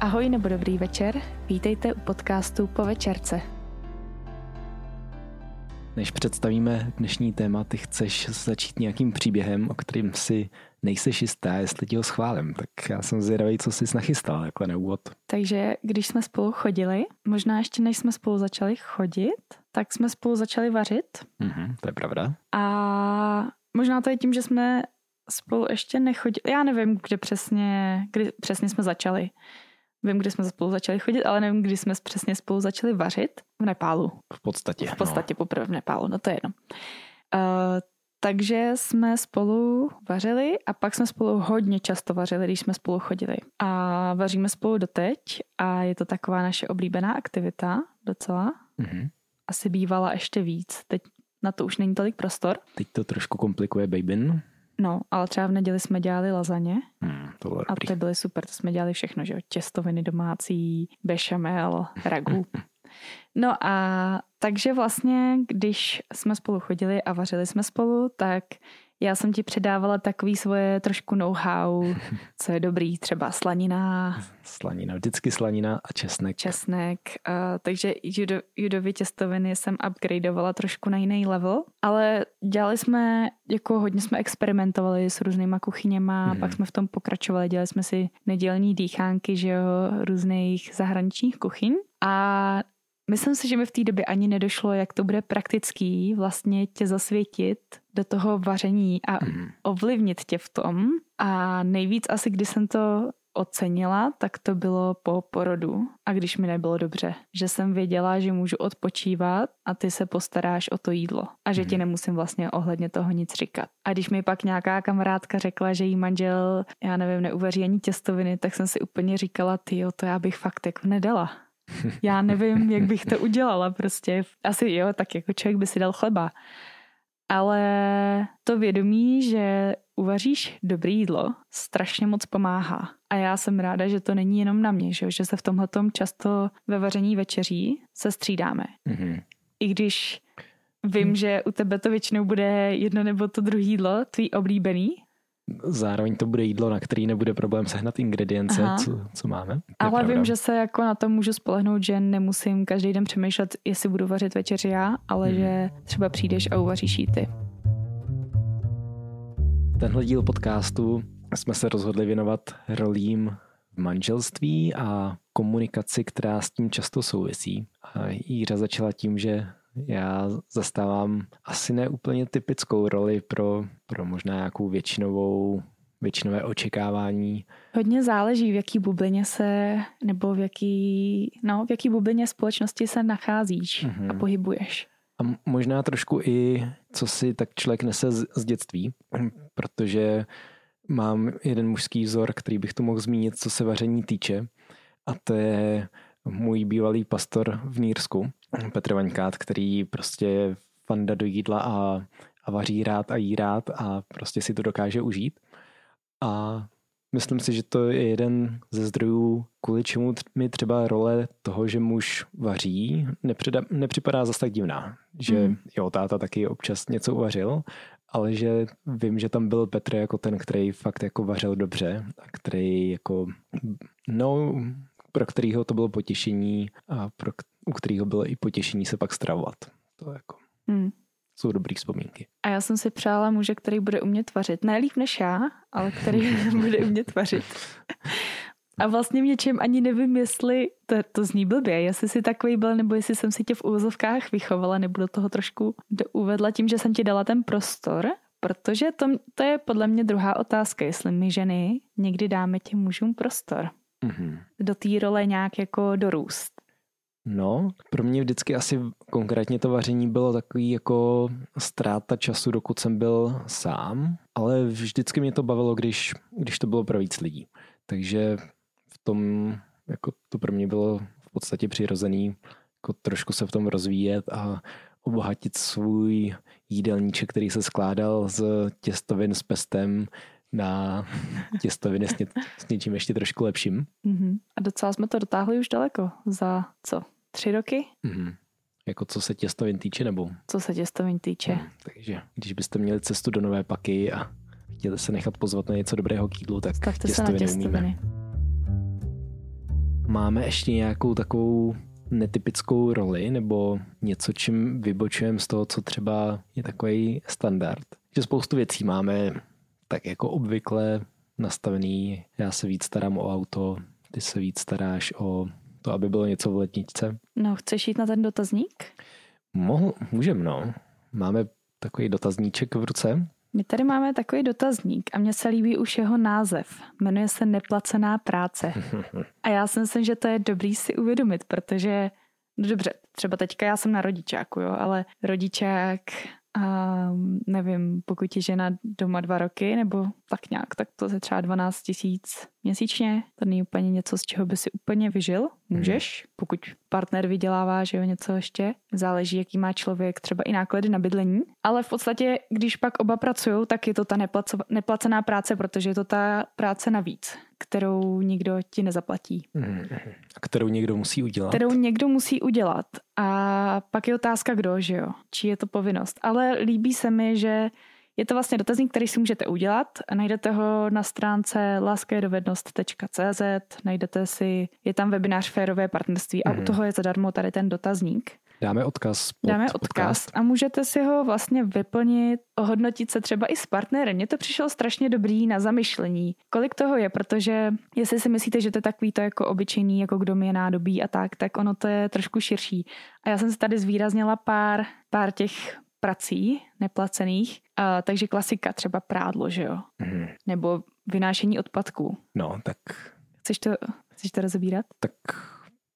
Ahoj nebo dobrý večer, vítejte u podcastu Po večerce. Než představíme dnešní téma, ty chceš začít nějakým příběhem, o kterým si nejseš jistá, jestli ti ho schválím. Tak já jsem zvědavý, co jsi nachystal takhle na úvod. Takže když jsme spolu chodili, možná ještě než jsme spolu začali chodit, tak jsme spolu začali vařit. Mhm, to je pravda. A možná to je tím, že jsme spolu ještě nechodili. Já nevím, kde přesně, kdy přesně jsme začali. Vím, kdy jsme spolu začali chodit, ale nevím, kdy jsme přesně spolu začali vařit. V Nepálu. V podstatě. V podstatě no. poprvé v Nepálu, no to je jedno. Uh, takže jsme spolu vařili a pak jsme spolu hodně často vařili, když jsme spolu chodili. A vaříme spolu doteď a je to taková naše oblíbená aktivita docela. Mm-hmm. Asi bývala ještě víc. Teď na to už není tolik prostor. Teď to trošku komplikuje babyn. No, ale třeba v neděli jsme dělali lazaně. Hmm, to bylo a to byly super, to jsme dělali všechno, že jo? Těstoviny domácí, bešamel, ragu. No a takže vlastně, když jsme spolu chodili a vařili jsme spolu, tak já jsem ti předávala takový svoje trošku know-how, co je dobrý, třeba slanina. Slanina, vždycky slanina a česnek. Česnek, uh, takže judo, judově těstoviny jsem upgradeovala trošku na jiný level, ale dělali jsme, jako hodně jsme experimentovali s různýma kuchyněma, hmm. pak jsme v tom pokračovali, dělali jsme si nedělní dýchánky, že jo, různých zahraničních kuchyň a Myslím si, že mi v té době ani nedošlo, jak to bude praktický vlastně tě zasvětit do toho vaření a mm. ovlivnit tě v tom. A nejvíc asi, kdy jsem to ocenila, tak to bylo po porodu a když mi nebylo dobře. Že jsem věděla, že můžu odpočívat a ty se postaráš o to jídlo a že ti mhm. nemusím vlastně ohledně toho nic říkat. A když mi pak nějaká kamarádka řekla, že jí manžel, já nevím, neuvaří ani těstoviny, tak jsem si úplně říkala, ty to já bych fakt jako nedala. Já nevím, jak bych to udělala prostě. Asi jo, tak jako člověk by si dal chleba. Ale to vědomí, že uvaříš dobré jídlo, strašně moc pomáhá. A já jsem ráda, že to není jenom na mě, že, že se v tomhle často ve vaření večeří se střídáme. Mm-hmm. I když vím, že u tebe to většinou bude jedno nebo to druhé jídlo, tvý oblíbený, zároveň to bude jídlo, na který nebude problém sehnat ingredience, co, co máme. Ale pravda. vím, že se jako na to můžu spolehnout, že nemusím každý den přemýšlet, jestli budu vařit večeři já, ale hmm. že třeba přijdeš a uvaříš jí ty. Tenhle díl podcastu jsme se rozhodli věnovat rolím v manželství a komunikaci, která s tím často souvisí. A Jíra začala tím, že já zastávám asi ne úplně typickou roli pro, pro možná nějakou většinovou většinové očekávání. Hodně záleží, v jaký bublině se, nebo v jaký, no, v jaký bublině společnosti se nacházíš mm-hmm. a pohybuješ. A možná trošku i, co si tak člověk nese z, z dětství, protože mám jeden mužský vzor, který bych tu mohl zmínit, co se vaření týče. A to je můj bývalý pastor v Nírsku, Petr Vaňkát, který prostě fanda do jídla a, a vaří rád a jí rád a prostě si to dokáže užít. A myslím si, že to je jeden ze zdrojů, kvůli čemu mi třeba role toho, že muž vaří, nepřida, nepřipadá zase tak divná. Že mm. jo, táta taky občas něco uvařil, ale že vím, že tam byl Petr jako ten, který fakt jako vařil dobře a který jako, no, pro kterého to bylo potěšení a pro, u kterého bylo i potěšení se pak stravovat. To jako hmm. jsou dobrý vzpomínky. A já jsem si přála muže, který bude umět vařit. Ne líp než já, ale který bude umět vařit. A vlastně v něčem ani nevím, jestli to, to zní blbě, jestli jsi takový byl, nebo jestli jsem si tě v úvozovkách vychovala, nebo do toho trošku uvedla tím, že jsem ti dala ten prostor, protože to, to je podle mě druhá otázka, jestli my ženy někdy dáme těm mužům prostor mm-hmm. do té role nějak jako dorůst? No, pro mě vždycky asi konkrétně to vaření bylo takový jako ztráta času, dokud jsem byl sám, ale vždycky mě to bavilo, když, když to bylo pro víc lidí. Takže v tom, jako to pro mě bylo v podstatě přirozený, jako trošku se v tom rozvíjet a obohatit svůj jídelníček, který se skládal z těstovin s pestem, na těstoviny s, ně, s něčím ještě trošku lepším. Mm-hmm. A docela jsme to dotáhli už daleko. Za co? Tři roky? Mm-hmm. Jako co se těstovin týče, nebo? Co se těstovin týče. Mm, takže když byste měli cestu do Nové Paky a chtěli se nechat pozvat na něco dobrého k jídlu, tak Stavte těstoviny, se na těstoviny. umíme. máme ještě nějakou takovou netypickou roli nebo něco, čím vybočujeme z toho, co třeba je takový standard. Že spoustu věcí máme tak jako obvykle nastavený. Já se víc starám o auto, ty se víc staráš o to, aby bylo něco v letničce. No, chceš jít na ten dotazník? Mohl, můžem, no. Máme takový dotazníček v ruce. My tady máme takový dotazník a mně se líbí už jeho název. Jmenuje se Neplacená práce. A já si myslím, že to je dobrý si uvědomit, protože, no dobře, třeba teďka já jsem na rodičáku, jo, ale rodičák a nevím, pokud je žena doma dva roky nebo tak nějak, tak to je třeba 12 tisíc měsíčně. To není úplně něco, z čeho by si úplně vyžil. Můžeš, hmm. pokud partner vydělává, že jo, něco ještě. Záleží, jaký má člověk, třeba i náklady na bydlení. Ale v podstatě, když pak oba pracují, tak je to ta neplacená práce, protože je to ta práce navíc, kterou nikdo ti nezaplatí. Hmm. A kterou někdo musí udělat. Kterou někdo musí udělat. A pak je otázka, kdo, že jo? Či je to povinnost. Ale líbí se mi, že je to vlastně dotazník, který si můžete udělat. Najdete ho na stránce láskajedovednost.cz, najdete si, je tam webinář Férové partnerství a mm. u mhm. toho je zadarmo tady ten dotazník. Dáme odkaz. Pod Dáme odkaz podcast. a můžete si ho vlastně vyplnit, ohodnotit se třeba i s partnerem. Mně to přišlo strašně dobrý na zamyšlení. Kolik toho je, protože jestli si myslíte, že to je takový to jako obyčejný, jako kdo mi je nádobí a tak, tak ono to je trošku širší. A já jsem si tady zvýraznila pár, pár těch prací neplacených, a, takže klasika, třeba prádlo, že jo? Mm. Nebo vynášení odpadků. No, tak... Chceš to, chceš to rozebírat? Tak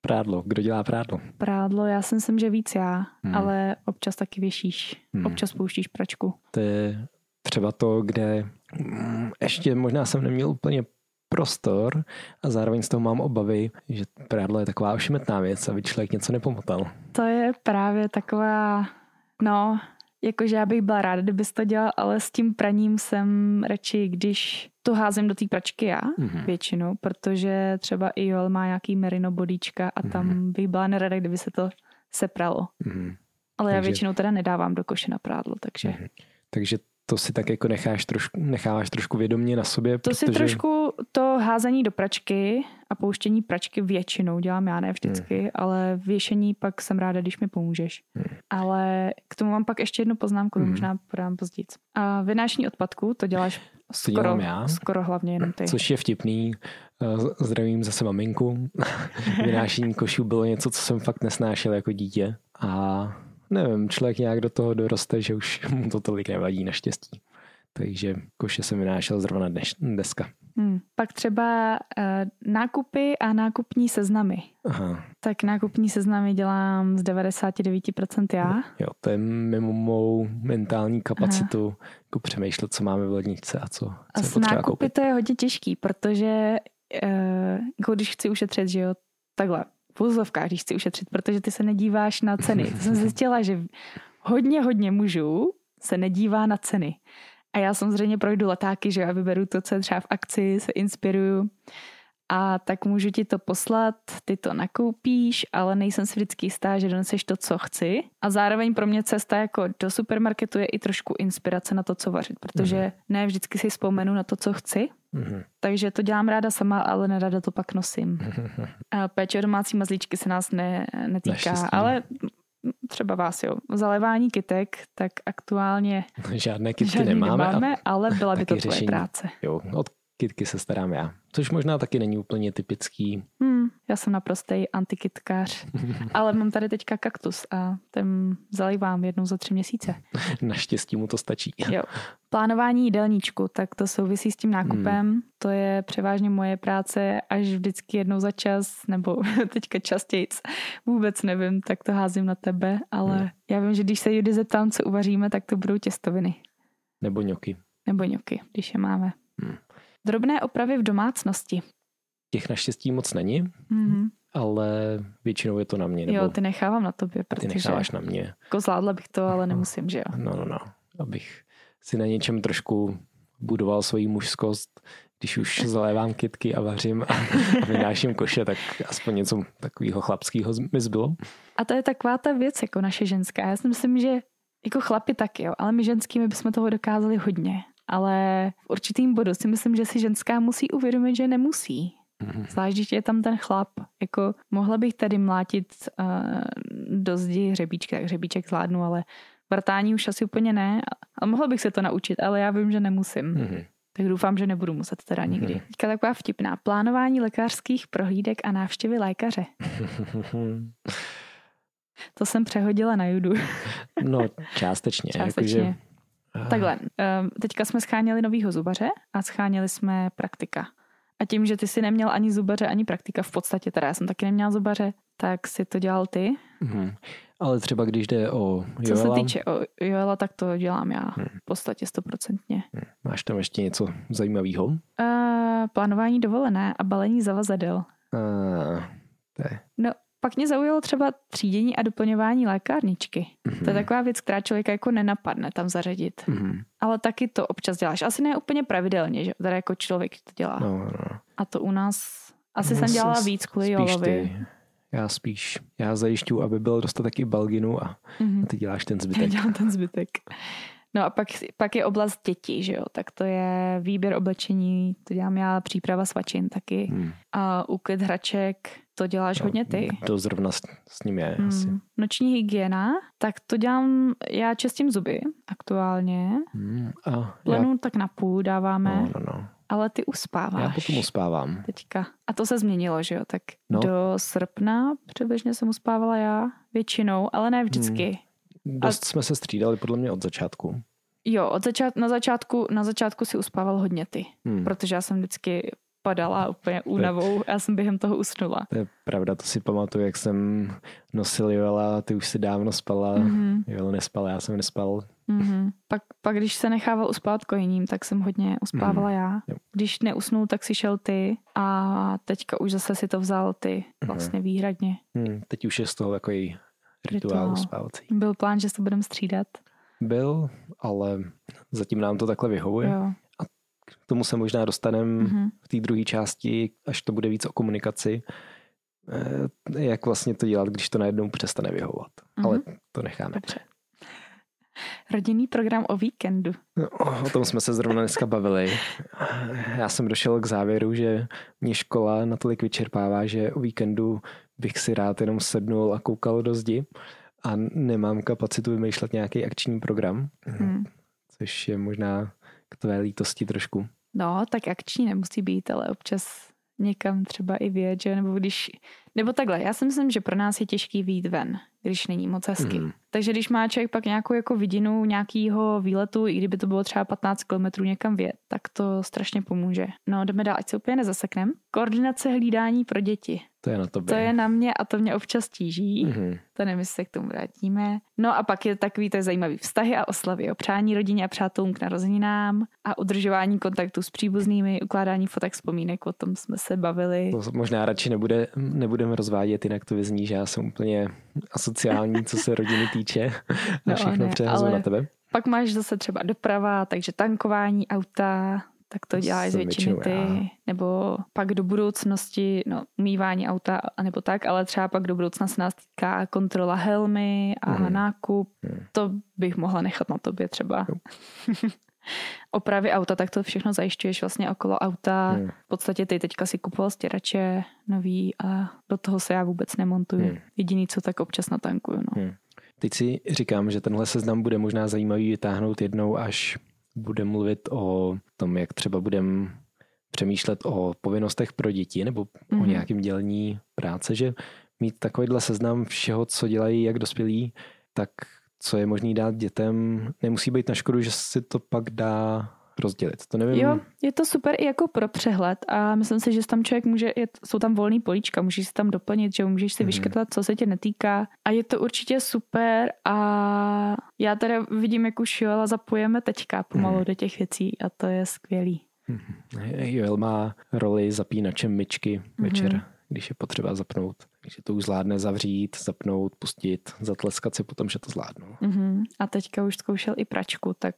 prádlo, kdo dělá prádlo? Prádlo, já si myslím, že víc já, mm. ale občas taky věšíš, mm. občas pouštíš pračku. To je třeba to, kde mm, ještě možná jsem neměl úplně prostor a zároveň z toho mám obavy, že prádlo je taková ošemetná věc, aby člověk něco nepomotal. To je právě taková, no, Jakože já bych byla ráda, kdybys to dělal, ale s tím praním jsem radši, když to házím do té pračky já mm-hmm. většinou, protože třeba i Joel má nějaký merino bodíčka a tam mm-hmm. bych byla nerada, kdyby se to sepralo. Mm-hmm. Ale takže... já většinou teda nedávám do koše na prádlo, takže... Mm-hmm. Takže to si tak jako necháš trošku, necháváš trošku vědomě na sobě. To protože... si trošku to házení do pračky a pouštění pračky většinou dělám já, ne vždycky, hmm. ale věšení pak jsem ráda, když mi pomůžeš. Hmm. Ale k tomu mám pak ještě jednu poznámku, hmm. možná podám později. A vynášení odpadku, to děláš skoro, já. skoro hlavně jenom ty. Což je vtipný. Eh, zdravím zase maminku. vynášení košů bylo něco, co jsem fakt nesnášel jako dítě. A nevím, člověk nějak do toho doroste, že už mu to tolik nevadí naštěstí. Takže koše jsem vynášel zrovna dneš, dneska. Hmm. Pak třeba uh, nákupy a nákupní seznamy. Aha. Tak nákupní seznamy dělám z 99% já. Jo, to je mimo mou mentální kapacitu jako přemýšlet, co máme v ledničce a co, co a je potřeba nákupy koupit. to je hodně těžký, protože uh, když chci ušetřit, že jo, takhle, v úzovkách, když chci ušetřit, protože ty se nedíváš na ceny. To jsem zjistila, že hodně, hodně mužů se nedívá na ceny. A já samozřejmě projdu letáky, že já vyberu to, co je třeba v akci, se inspiruju. A tak můžu ti to poslat, ty to nakoupíš, ale nejsem si vždycky jistá, že doneseš to, co chci. A zároveň pro mě cesta jako do supermarketu je i trošku inspirace na to, co vařit, protože mm-hmm. ne vždycky si vzpomenu na to, co chci. Mm-hmm. Takže to dělám ráda sama, ale nerada to pak nosím. Mm-hmm. A péče domácí mazlíčky se nás ne, netýká, Naštěstí. ale třeba vás, jo, zalévání kytek, tak aktuálně žádné kytky žádný nemáme, nemáme ale byla by to tvoje řešení, práce. Jo, od kytky se starám já. Což možná taky není úplně typický. Hmm, já jsem naprostý antikytkář, ale mám tady teďka kaktus a ten zalivám jednou za tři měsíce. Naštěstí mu to stačí. Jo. Plánování jídelníčku, tak to souvisí s tím nákupem. Hmm. To je převážně moje práce až vždycky jednou za čas, nebo teďka častěji, vůbec nevím, tak to házím na tebe, ale hmm. já vím, že když se Judy zeptám, co uvaříme, tak to budou těstoviny. Nebo ňoky. Nebo ňoky, když je máme. Hmm. Drobné opravy v domácnosti. Těch naštěstí moc není, mm-hmm. ale většinou je to na mě. Nebo jo, ty nechávám na tobě, protože... Ty necháváš na mě. Jako zvládla bych to, ale nemusím, že jo? No, no, no. Abych si na něčem trošku budoval svoji mužskost, když už zalévám kytky a vařím a, a vynáším koše, tak aspoň něco takového chlapského mi zbylo. A to je taková ta věc jako naše ženská. Já si myslím, že jako chlapi taky, jo, ale my ženskými bychom toho dokázali hodně ale v určitým bodu si myslím, že si ženská musí uvědomit, že nemusí. Mhm. Zvlášť, když je tam ten chlap. Jako, mohla bych tady mlátit uh, do zdi hřebíčky, tak hřebíček zvládnu, ale vrtání už asi úplně ne. A mohla bych se to naučit, ale já vím, že nemusím. Mhm. Tak doufám, že nebudu muset teda nikdy. Mhm. Teďka taková vtipná. Plánování lékařských prohlídek a návštěvy lékaře. To jsem přehodila na judu. no, částečně. Částečně. Jakože, Takhle, ehm, teďka jsme scháněli novýho zubaře a scháněli jsme praktika. A tím, že ty si neměl ani zubaře, ani praktika, v podstatě teda já jsem taky neměla zubaře, tak si to dělal ty. Mhm. Ale třeba když jde o Co Joela, se týče o Joela, tak to dělám já Hmm. v podstatě stoprocentně. máš tam ještě něco zajímavého? Uh, plánování dovolené a balení zavazadel. Uh, to je, Pak mě zaujalo třeba třídění a doplňování lékárničky. To je taková věc, která člověka jako nenapadne tam zařadit. Mhm. Ale taky to občas děláš. Asi ne úplně pravidelně, že teda jako člověk to dělá. No, no. A to u nás, asi No, jsem dělala víc kvůli Jolovi. Já spíš, já zajišťuju, aby byl dostatek i balginu a Mhm. ty děláš ten Já zbytek. dělám ten zbytek. No a pak, pak je oblast dětí, že jo, tak to je výběr oblečení, to dělám já, příprava svačin taky. Hmm. A úklid hraček, to děláš hodně ty. To zrovna s, s ním je asi. Hmm. Noční hygiena, tak to dělám, já čistím zuby aktuálně. Hmm. A já, tak na půl dáváme, no, no, no. ale ty já uspáváš. potom uspávám. Teďka. A to se změnilo, že jo? Tak No. no. do srpna přibližně jsem uspávala já většinou, ale ne vždycky. Hmm. Dost jsme se střídali podle mě od začátku. Jo, od začát, na, začátku, na začátku si uspával hodně ty, Hmm. protože já jsem vždycky padala úplně únavou, já jsem během toho usnula. To je pravda, to si pamatuju, jak jsem nosil Joela, ty už si dávno spala. Mhm, Joel nespal, já jsem nespal. mhm. Pak, pak, když se nechával uspávat kojením, tak jsem hodně uspávala já. Mhm. Jo. Když neusnul, tak si šel ty a teďka už zase si to vzal ty vlastně výhradně. Hmm. Teď už je z toho takový rituál Rituál. uspávací. Byl plán, že se budeme střídat. Byl, ale zatím nám to takhle vyhovuje. Jo. K tomu se možná dostaneme Mhm. v té druhé části, až to bude víc o komunikaci. Eh, Jak vlastně to dělat, když to najednou přestane vyhovovat. Mhm. Ale to necháme. Dobře. Rodinný program o víkendu. No, o tom jsme se zrovna dneska bavili. Já jsem došel k závěru, že mě škola natolik vyčerpává, že o víkendu bych si rád jenom sednul a koukal do zdi a nemám kapacitu vymýšlet nějaký akční program, Hmm. což je možná tvé lítosti trošku. No, tak akční nemusí být, ale občas někam třeba i vědět, že nebo když, nebo takhle, já si myslím, že pro nás je těžký výjít ven, když není moc hezky. Mhm. Takže když má člověk pak nějakou jako vidinu nějakého výletu, i kdyby to bylo třeba 15 km někam vět, tak to strašně pomůže. No, jdeme dál, ať se úplně nezaseknem. Koordinace hlídání pro děti. To je na tobě. To je na mě a to mě občas tíží. Mhm. To nevím, jestli se k tomu vrátíme. No a pak je takový to je zajímavý vztahy a oslavy o přání rodině a přátelům k narozeninám a udržování kontaktu s příbuznými, ukládání fotek vzpomínek, o tom jsme se bavili. To možná radši nebude, nebudeme rozvádět, jinak to vyzní, že já jsem úplně asociální, co se rodiny týče a No, všechno ale- na tebe. Pak máš zase třeba doprava, takže tankování auta, tak to děláš z většiny ty. já. Nebo pak do budoucnosti, no, umývání auta, anebo tak, ale třeba pak do budoucna se nás týká kontrola helmy a Mhm. nákup. Mhm. To bych mohla nechat na tobě třeba. Opravy auta, tak to všechno zajišťuješ vlastně okolo auta. Hmm. V podstatě ty teďka si kupoval stěrače nový a do toho se já vůbec nemontuju. Hmm. Jediný, co tak občas natankuju. No. Hmm. Teď si říkám, že tenhle seznam bude možná zajímavý vytáhnout jednou, až budeme mluvit o tom, jak třeba budeme přemýšlet o povinnostech pro děti nebo mm-hmm. o Mhm. nějakém dělení práce, že mít takovýhle seznam všeho, co dělají jak dospělí, tak co je možný dát dětem, nemusí být na škodu, že si to pak dá rozdělit. To nevím. Jo, je to super i jako pro přehled a myslím si, že tam člověk může, je, jsou tam volný políčka, můžeš si tam doplnit, že můžeš si Mhm. vyškrtat, co se tě netýká a je to určitě super a já teda vidím, jak už Joela zapojeme teďka pomalu Mhm. do těch věcí a to je skvělý. Mhm. Joel má roli zapínačem myčky večer, Mhm. když je potřeba zapnout. Takže to už zvládne zavřít, zapnout, pustit, zatleskat si potom, že to zvládnu. Mhm. A teďka už zkoušel i pračku, tak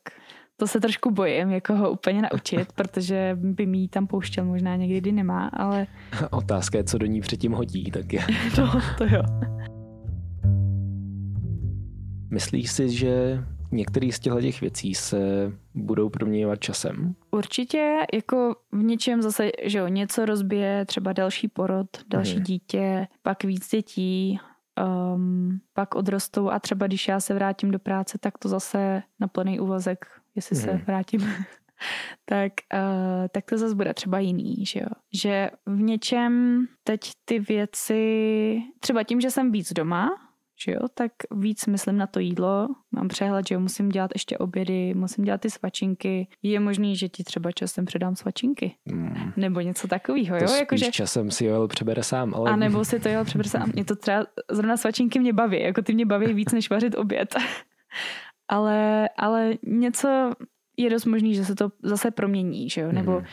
to se trošku bojím, jako ho úplně naučit, protože by mi ji tam pouštěl možná někdy, kdy nemá, ale Otázka je, co do ní předtím hodí. Tak je. no, to jo. Myslíš si, že některé z těchto těch věcí se budou proměňovat časem? Určitě, jako v něčem zase, že jo, něco rozbije, třeba další porod, další hmm. dítě, pak víc dětí, um, pak odrostou a třeba když já se vrátím do práce, tak to zase na plný úvazek, jestli hmm. se vrátím, tak, uh, tak to zase bude třeba jiný, že jo. Že v něčem teď ty věci, třeba tím, že jsem víc doma, že jo, tak víc myslím na to jídlo, mám přehled, že jo, musím dělat ještě obědy, musím dělat ty svačinky, je možný, že ti třeba časem předám svačinky, mm. nebo něco takového, jo, jako že... časem si Joel přebere sám, ale... A nebo si to Joel přebere sám, mě to třeba, zrovna svačinky mě baví, jako ty mě baví víc, než vařit oběd. ale, ale něco je dost možný, že se to zase promění, že jo, nebo mm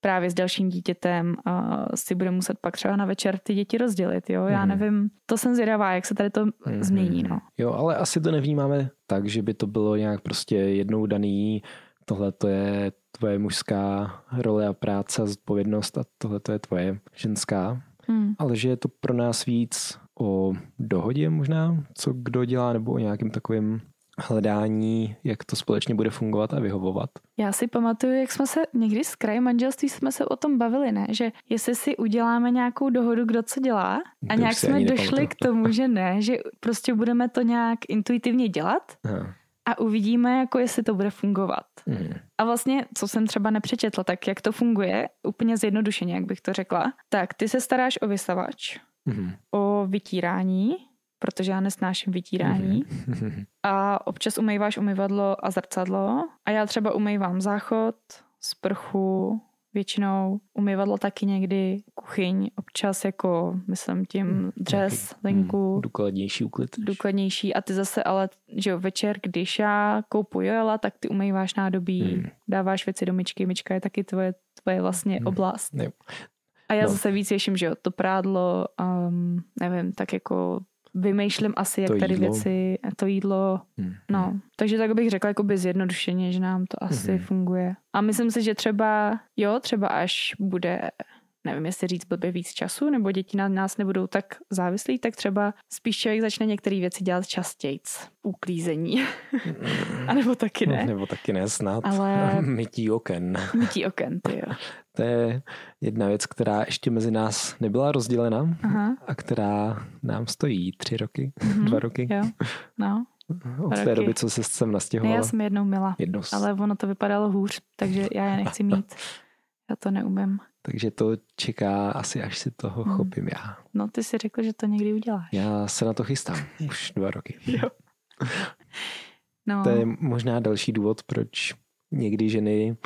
právě s dalším dítětem a si bude muset pak třeba na večer ty děti rozdělit, jo, já mm. nevím, to jsem zvědavá, jak se tady to mm. změní, no. Jo, ale asi to nevnímáme tak, že by to bylo nějak prostě jednou daný, tohle to je tvoje mužská role a práce a zodpovědnost a tohle to je tvoje ženská, mm. ale že je to pro nás víc o dohodě možná, co kdo dělá, nebo o nějakým takovým hledání, jak to společně bude fungovat a vyhovovat. Já si pamatuju, jak jsme se někdy z kraje manželství jsme se o tom bavili, ne? Že jestli si uděláme nějakou dohodu, kdo co dělá a to nějak jsme došli k tomu, že ne, že prostě budeme to nějak intuitivně dělat Aha. a uvidíme, jako jestli to bude fungovat. Hmm. A vlastně, co jsem třeba nepřečetla, tak jak to funguje, úplně zjednodušeně, jak bych to řekla, tak ty se staráš o vysavač, hmm. o vytírání, protože já nesnáším vytírání. Mm-hmm. A občas umýváš umyvadlo a zrcadlo. A já třeba umývám záchod, sprchu, většinou umyvadlo taky někdy, kuchyň, občas jako, myslím tím, mm, dřes, linku. Důkladnější úklid. Důkladnější a ty zase ale, že jo, večer, když já koupu Joela, tak ty umýváš nádobí, dáváš věci do myčky, myčka je taky tvoje, tvoje vlastně oblast. A já no. zase víc věším, že jo, to prádlo, um, nevím, tak jako vymýšlím asi, jak to tady jídlo. věci, to jídlo, hmm. no. Takže tak bych řekla jako by zjednodušeně, že nám to asi hmm. funguje. A myslím si, že třeba, jo, třeba až bude nevím, jestli říct blbě víc času, nebo děti na nás nebudou tak závislí, tak třeba spíš člověk začne některé věci dělat častěji. Uklízení. A nebo taky ne. Nebo taky ne, snad. Ale... Mytí oken. Mytí oken, ty jo. To je jedna věc, která ještě mezi nás nebyla rozdělena Aha. a která nám stojí tři roky, mm-hmm. dva roky. Jo, no. Od té doby, co se sem nastěhovala. já jsem jednou mila, jednou. ale ono to vypadalo hůř, takže já je nechci mít. Já to neumím. Takže to čeká asi, až si toho hmm. chopím já. No ty si řekl, že to někdy uděláš. Já se na to chystám. Už dva roky. jo. No. To je možná další důvod, proč někdy ženy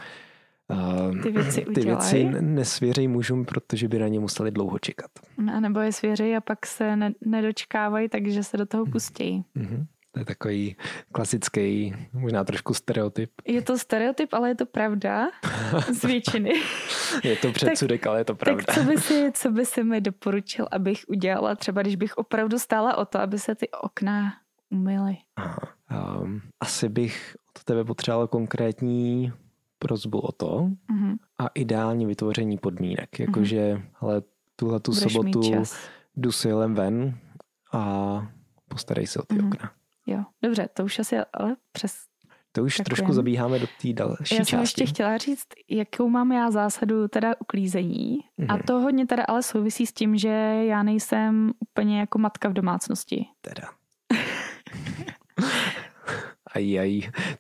uh, ty věci, ty věci nesvěřejí mužům, protože by na ně museli dlouho čekat. A nebo je svěřejí a pak se ne, nedočkávají, takže se do toho pustí. Mm-hmm. To je takový klasický, možná trošku stereotyp. Je to stereotyp, ale je to pravda z většiny. je to předsudek, tak, ale je to pravda. Tak co by, si, co by si mi doporučil, abych udělala, třeba když bych opravdu stála o to, aby se ty okna umyly? Um, asi bych od tebe potřeboval konkrétní prozbu o to uh-huh. a ideální vytvoření podmínek. Jakože, uh-huh. ale tuhle tu sobotu jdu si ven a postarej se o ty uh-huh. okna. Jo, dobře, to už asi ale přes to už Takovým. trošku zabíháme do té další Já jsem ještě chtěla říct, jakou mám já zásadu teda uklízení. Mm-hmm. A mhm. to hodně teda ale souvisí s tím, že já nejsem úplně jako matka v domácnosti. Teda. aj, aj,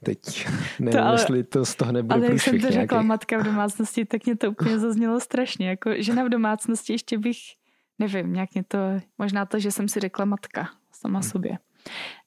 teď nevím, to ale, jestli to z toho nebude Ale když jsem to řekla matka v domácnosti, tak mě to úplně zaznělo strašně. Jako žena v domácnosti ještě bych, nevím, nějak mě to, možná to, že jsem si řekla matka sama hmm. sobě.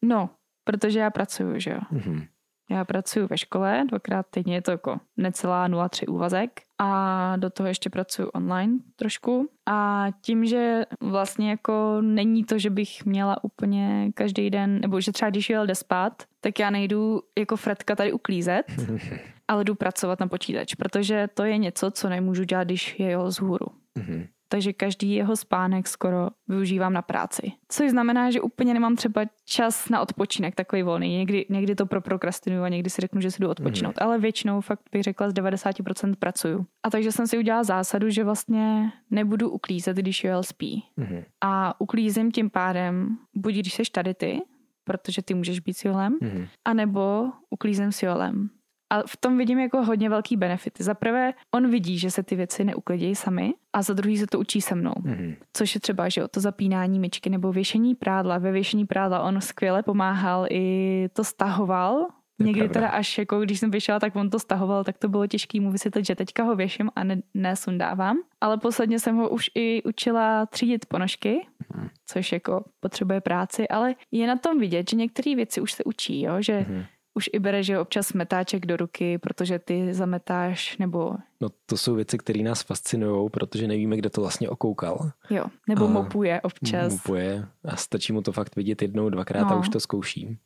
No, protože já pracuju, že jo. Mm-hmm. Já pracuji ve škole, dvakrát týdně je to jako necelá 0,3 úvazek a do toho ještě pracuji online trošku. A tím, že vlastně jako není to, že bych měla úplně každý den, nebo že třeba když jel jde spát, tak já nejdu jako Fredka tady uklízet, ale jdu pracovat na počítač, protože to je něco, co nemůžu dělat, když je jeho z hůru. Mm-hmm takže každý jeho spánek skoro využívám na práci. Což znamená, že úplně nemám třeba čas na odpočinek takový volný. Někdy, někdy to pro prokrastinuju a někdy si řeknu, že si jdu odpočinout, mm. ale většinou fakt bych řekla z 90% pracuju. A takže jsem si udělala zásadu, že vlastně nebudu uklízet, když Joel spí. Mm. A uklízím tím pádem, buď když seš tady ty, protože ty můžeš být s Jolem, Mhm. anebo uklízím s Jolem. A v tom vidím jako hodně velký benefity. Za prvé, on vidí, že se ty věci neuklidějí sami a za druhý se to učí se mnou. Mhm. Což je třeba, že jo, to zapínání myčky nebo věšení prádla. Ve věšení prádla on skvěle pomáhal i to stahoval. je Někdy pravda. teda až jako když jsem vyšla, tak on to stahoval, tak to bylo těžké mu vysvětlit, že teďka ho věším a ne, nesundávám. Ale posledně jsem ho už i učila třídit ponožky, Mhm. což jako potřebuje práci, ale je na tom vidět, že některé věci už se učí, jo? že Mhm. Už i bere, že občas metáček do ruky, protože ty zametáš, nebo No to jsou věci, které nás fascinují, protože nevíme, kde to vlastně okoukal. jo, nebo A mopuje občas. Mupuje a stačí mu to fakt vidět jednou, dvakrát a No. už to zkouší.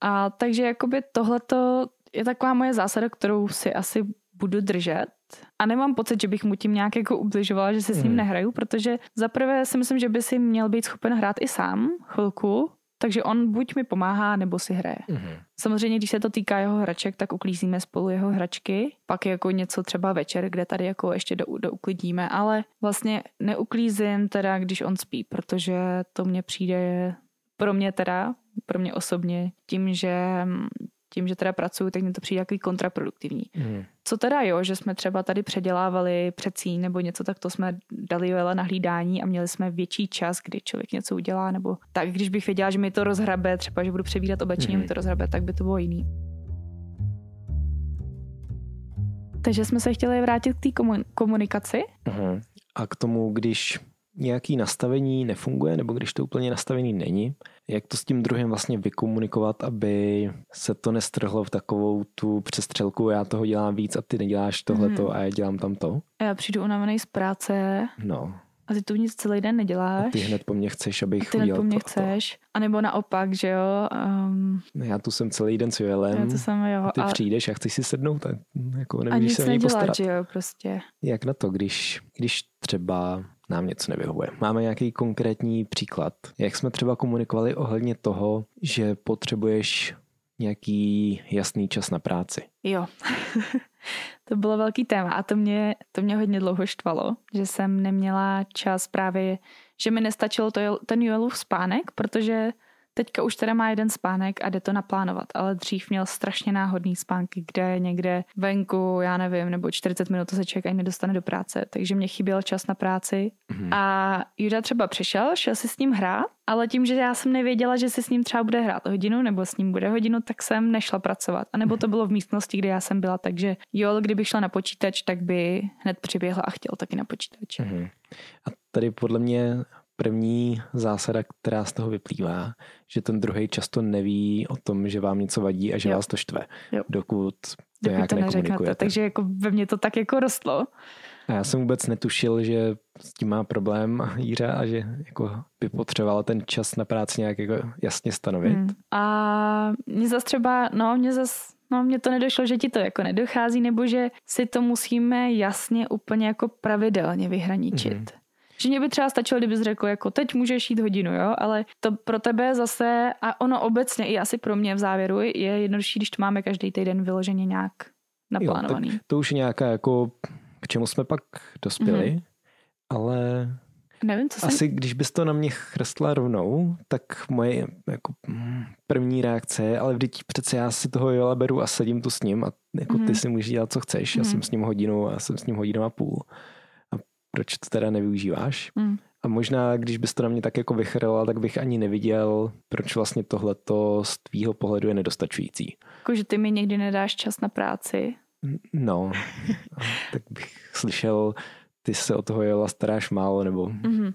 A takže jakoby tohleto je taková moje zásada, kterou si asi budu držet. A nemám pocit, že bych mu tím nějak jako ubližovala, že se s ním Mhm. nehraju, protože zaprvé si myslím, že by si měl být schopen hrát i sám chvilku, takže on buď mi pomáhá, nebo si hraje. Mhm. Samozřejmě, když se to týká jeho hraček, tak uklízíme spolu jeho hračky. Pak je jako něco třeba večer, kde tady jako ještě do, douklidíme, ale vlastně neuklízím teda, když on spí, protože to mně přijde pro mě teda, pro mě osobně, tím, že tím, že teda pracuju, tak mi to přijde takový kontraproduktivní. Mhm. Co teda jo, že jsme třeba tady předělávali přecí nebo něco, tak to jsme dali Joela na hlídání a měli jsme větší čas, kdy člověk něco udělá, nebo tak, když bych věděla, že mi to rozhrabe, třeba, že budu přebírat oblečení, Mhm. mi to rozhrabe, tak by to bylo jiný. Takže jsme se chtěli vrátit k té komu- komunikaci. Mhm. A k tomu, když nějaký nastavení nefunguje, nebo když to úplně nastavený není, jak to s tím druhým vlastně vykomunikovat, aby se to nestrhlo v takovou tu přestřelku, já toho dělám víc a ty neděláš tohleto Mhm. a já dělám tamto. Já přijdu unavený z práce No, a ty tu nic celý den a neděláš. ty hned po mně chceš, abych ty hned udělal po mně to a to. chceš. A nebo naopak, že jo. Um, Já tu jsem celý den s Joelem, já to jsem, jo. a ty a, přijdeš a chceš si sednout a jako a nic se nedělat, postarat. že jo, prostě. Jak na to, když, když třeba nám něco nevyhovuje? Máme nějaký konkrétní příklad? Jak jsme třeba komunikovali ohledně toho, že potřebuješ nějaký jasný čas na práci? Jo, to bylo velký téma a to mě, to mě hodně dlouho štvalo, že jsem neměla čas právě, že mi nestačil to, ten Joelův spánek, protože teďka už teda má jeden spánek a jde to naplánovat, ale dřív měl strašně náhodný spánky, kde je někde venku, já nevím, nebo 40 minut to se člověk ani nedostane do práce, takže mě chyběl čas na práci Mhm. a Juda třeba přišel, šel si s ním hrát, ale tím, že já jsem nevěděla, že si s ním třeba bude hrát hodinu nebo s ním bude hodinu, tak jsem nešla pracovat. A nebo to bylo v místnosti, kde já jsem byla, takže jo, kdyby šla na počítač, tak by hned přiběhla a chtěl taky na počítač. Mhm. A tady podle mě první zásada, která z toho vyplývá, že ten druhý často neví o tom, že vám něco vadí a že Jo. vás to štve, Jo. dokud to nějak to nekomunikujete. Takže jako ve mně to tak jako rostlo. A já jsem vůbec netušil, že s tím má problém Jíra a že jako by potřebovala ten čas na práci nějak jako jasně stanovit. Hmm. A mě zase třeba, no mě zase No, mně to nedošlo, že ti to jako nedochází, nebo že si to musíme jasně úplně jako pravidelně vyhraničit. Mhm. Že mě by třeba stačilo, kdybys řekl, jako teď můžeš jít hodinu, jo, ale to pro tebe zase, a ono obecně i asi pro mě v závěru je jednodušší, když to máme každý týden vyloženě nějak naplánovaný. Jo, to už je nějaká jako, k čemu jsme pak dospěli, Mhm. ale Nevím, co jsem... asi když bys to na mě chrstla rovnou, tak moje jako mm, první reakce je, ale vždyť přece já si toho Jola beru a sedím tu s ním a jako ty Mhm. si můžeš dělat, co chceš. Já Mhm. jsem s ním hodinu a jsem s ním hodinu a půl. Proč to teda nevyužíváš? Mm. A možná, když bys to na mě tak jako vychrla, tak bych ani neviděl, proč vlastně tohleto z tvýho pohledu je nedostačující. Jako, že ty mi někdy nedáš čas na práci. No, tak bych slyšel, ty se o toho Jola staráš málo, nebo Mhm.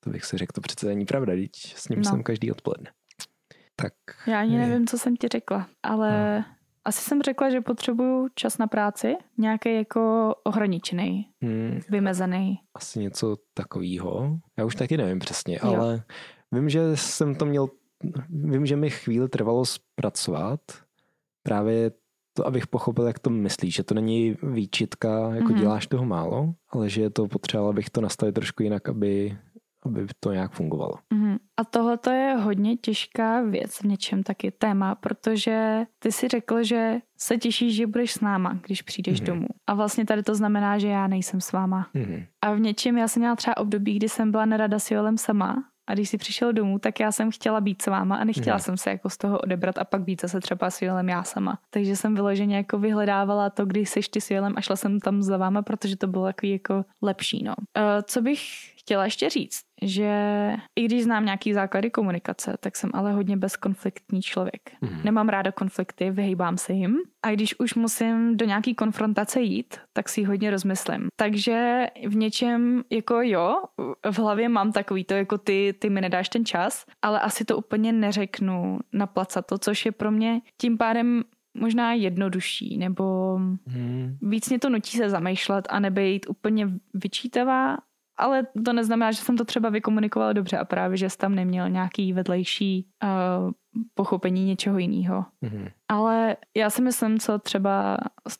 to bych si řekl, to přece není pravda, teď s ním No. jsem každý odpoledne. Tak Já ani nevím, co jsem ti řekla, ale No. Asi jsem řekla, že potřebuju čas na práci, nějaký jako ohraničený, hm, vymezený. asi něco takového. Já už taky nevím přesně, Jo. ale vím, že jsem to měl, vím, že mi chvíli trvalo zpracovat právě to, abych pochopil, jak to myslíš, že to není výčitka, jako Mhm. děláš toho málo, ale že je to potřeba, abych to nastavil trošku jinak, aby, aby to nějak fungovalo. Mhm. A tohle je hodně těžká věc v něčem taky téma, protože ty si řekl, že se těšíš, že budeš s náma, když přijdeš Mhm. domů. A vlastně tady to znamená, že já nejsem s váma. Mhm. A v něčem já jsem měla třeba období, kdy jsem byla nerada s Jolem sama a když si přišel domů, tak já jsem chtěla být s váma a nechtěla Mhm. jsem se jako z toho odebrat a pak být zase třeba s Joelem já sama. Takže jsem vyloženě jako vyhledávala to, kdy seš ty s Joelem a šla jsem tam za váma, protože to bylo takový jako lepší, no. Uh, co bych chtěla ještě říct, že i když znám nějaký základy komunikace, tak jsem ale hodně bezkonfliktní člověk. Mhm. Nemám ráda konflikty, vyhýbám se jim. A když už musím do nějaký konfrontace jít, tak si ji hodně rozmyslím. Takže v něčem jako jo, v hlavě mám takový to, jako ty, ty mi nedáš ten čas, ale asi to úplně neřeknu na to, což je pro mě tím pádem možná jednodušší, nebo Hmm. víc mě to nutí se zamýšlet a nebejt úplně vyčítavá, ale to neznamená, že jsem to třeba vykomunikovala dobře a právě, že jsi tam neměl nějaký vedlejší uh, pochopení něčeho jiného. Mhm. Ale já si myslím, co třeba,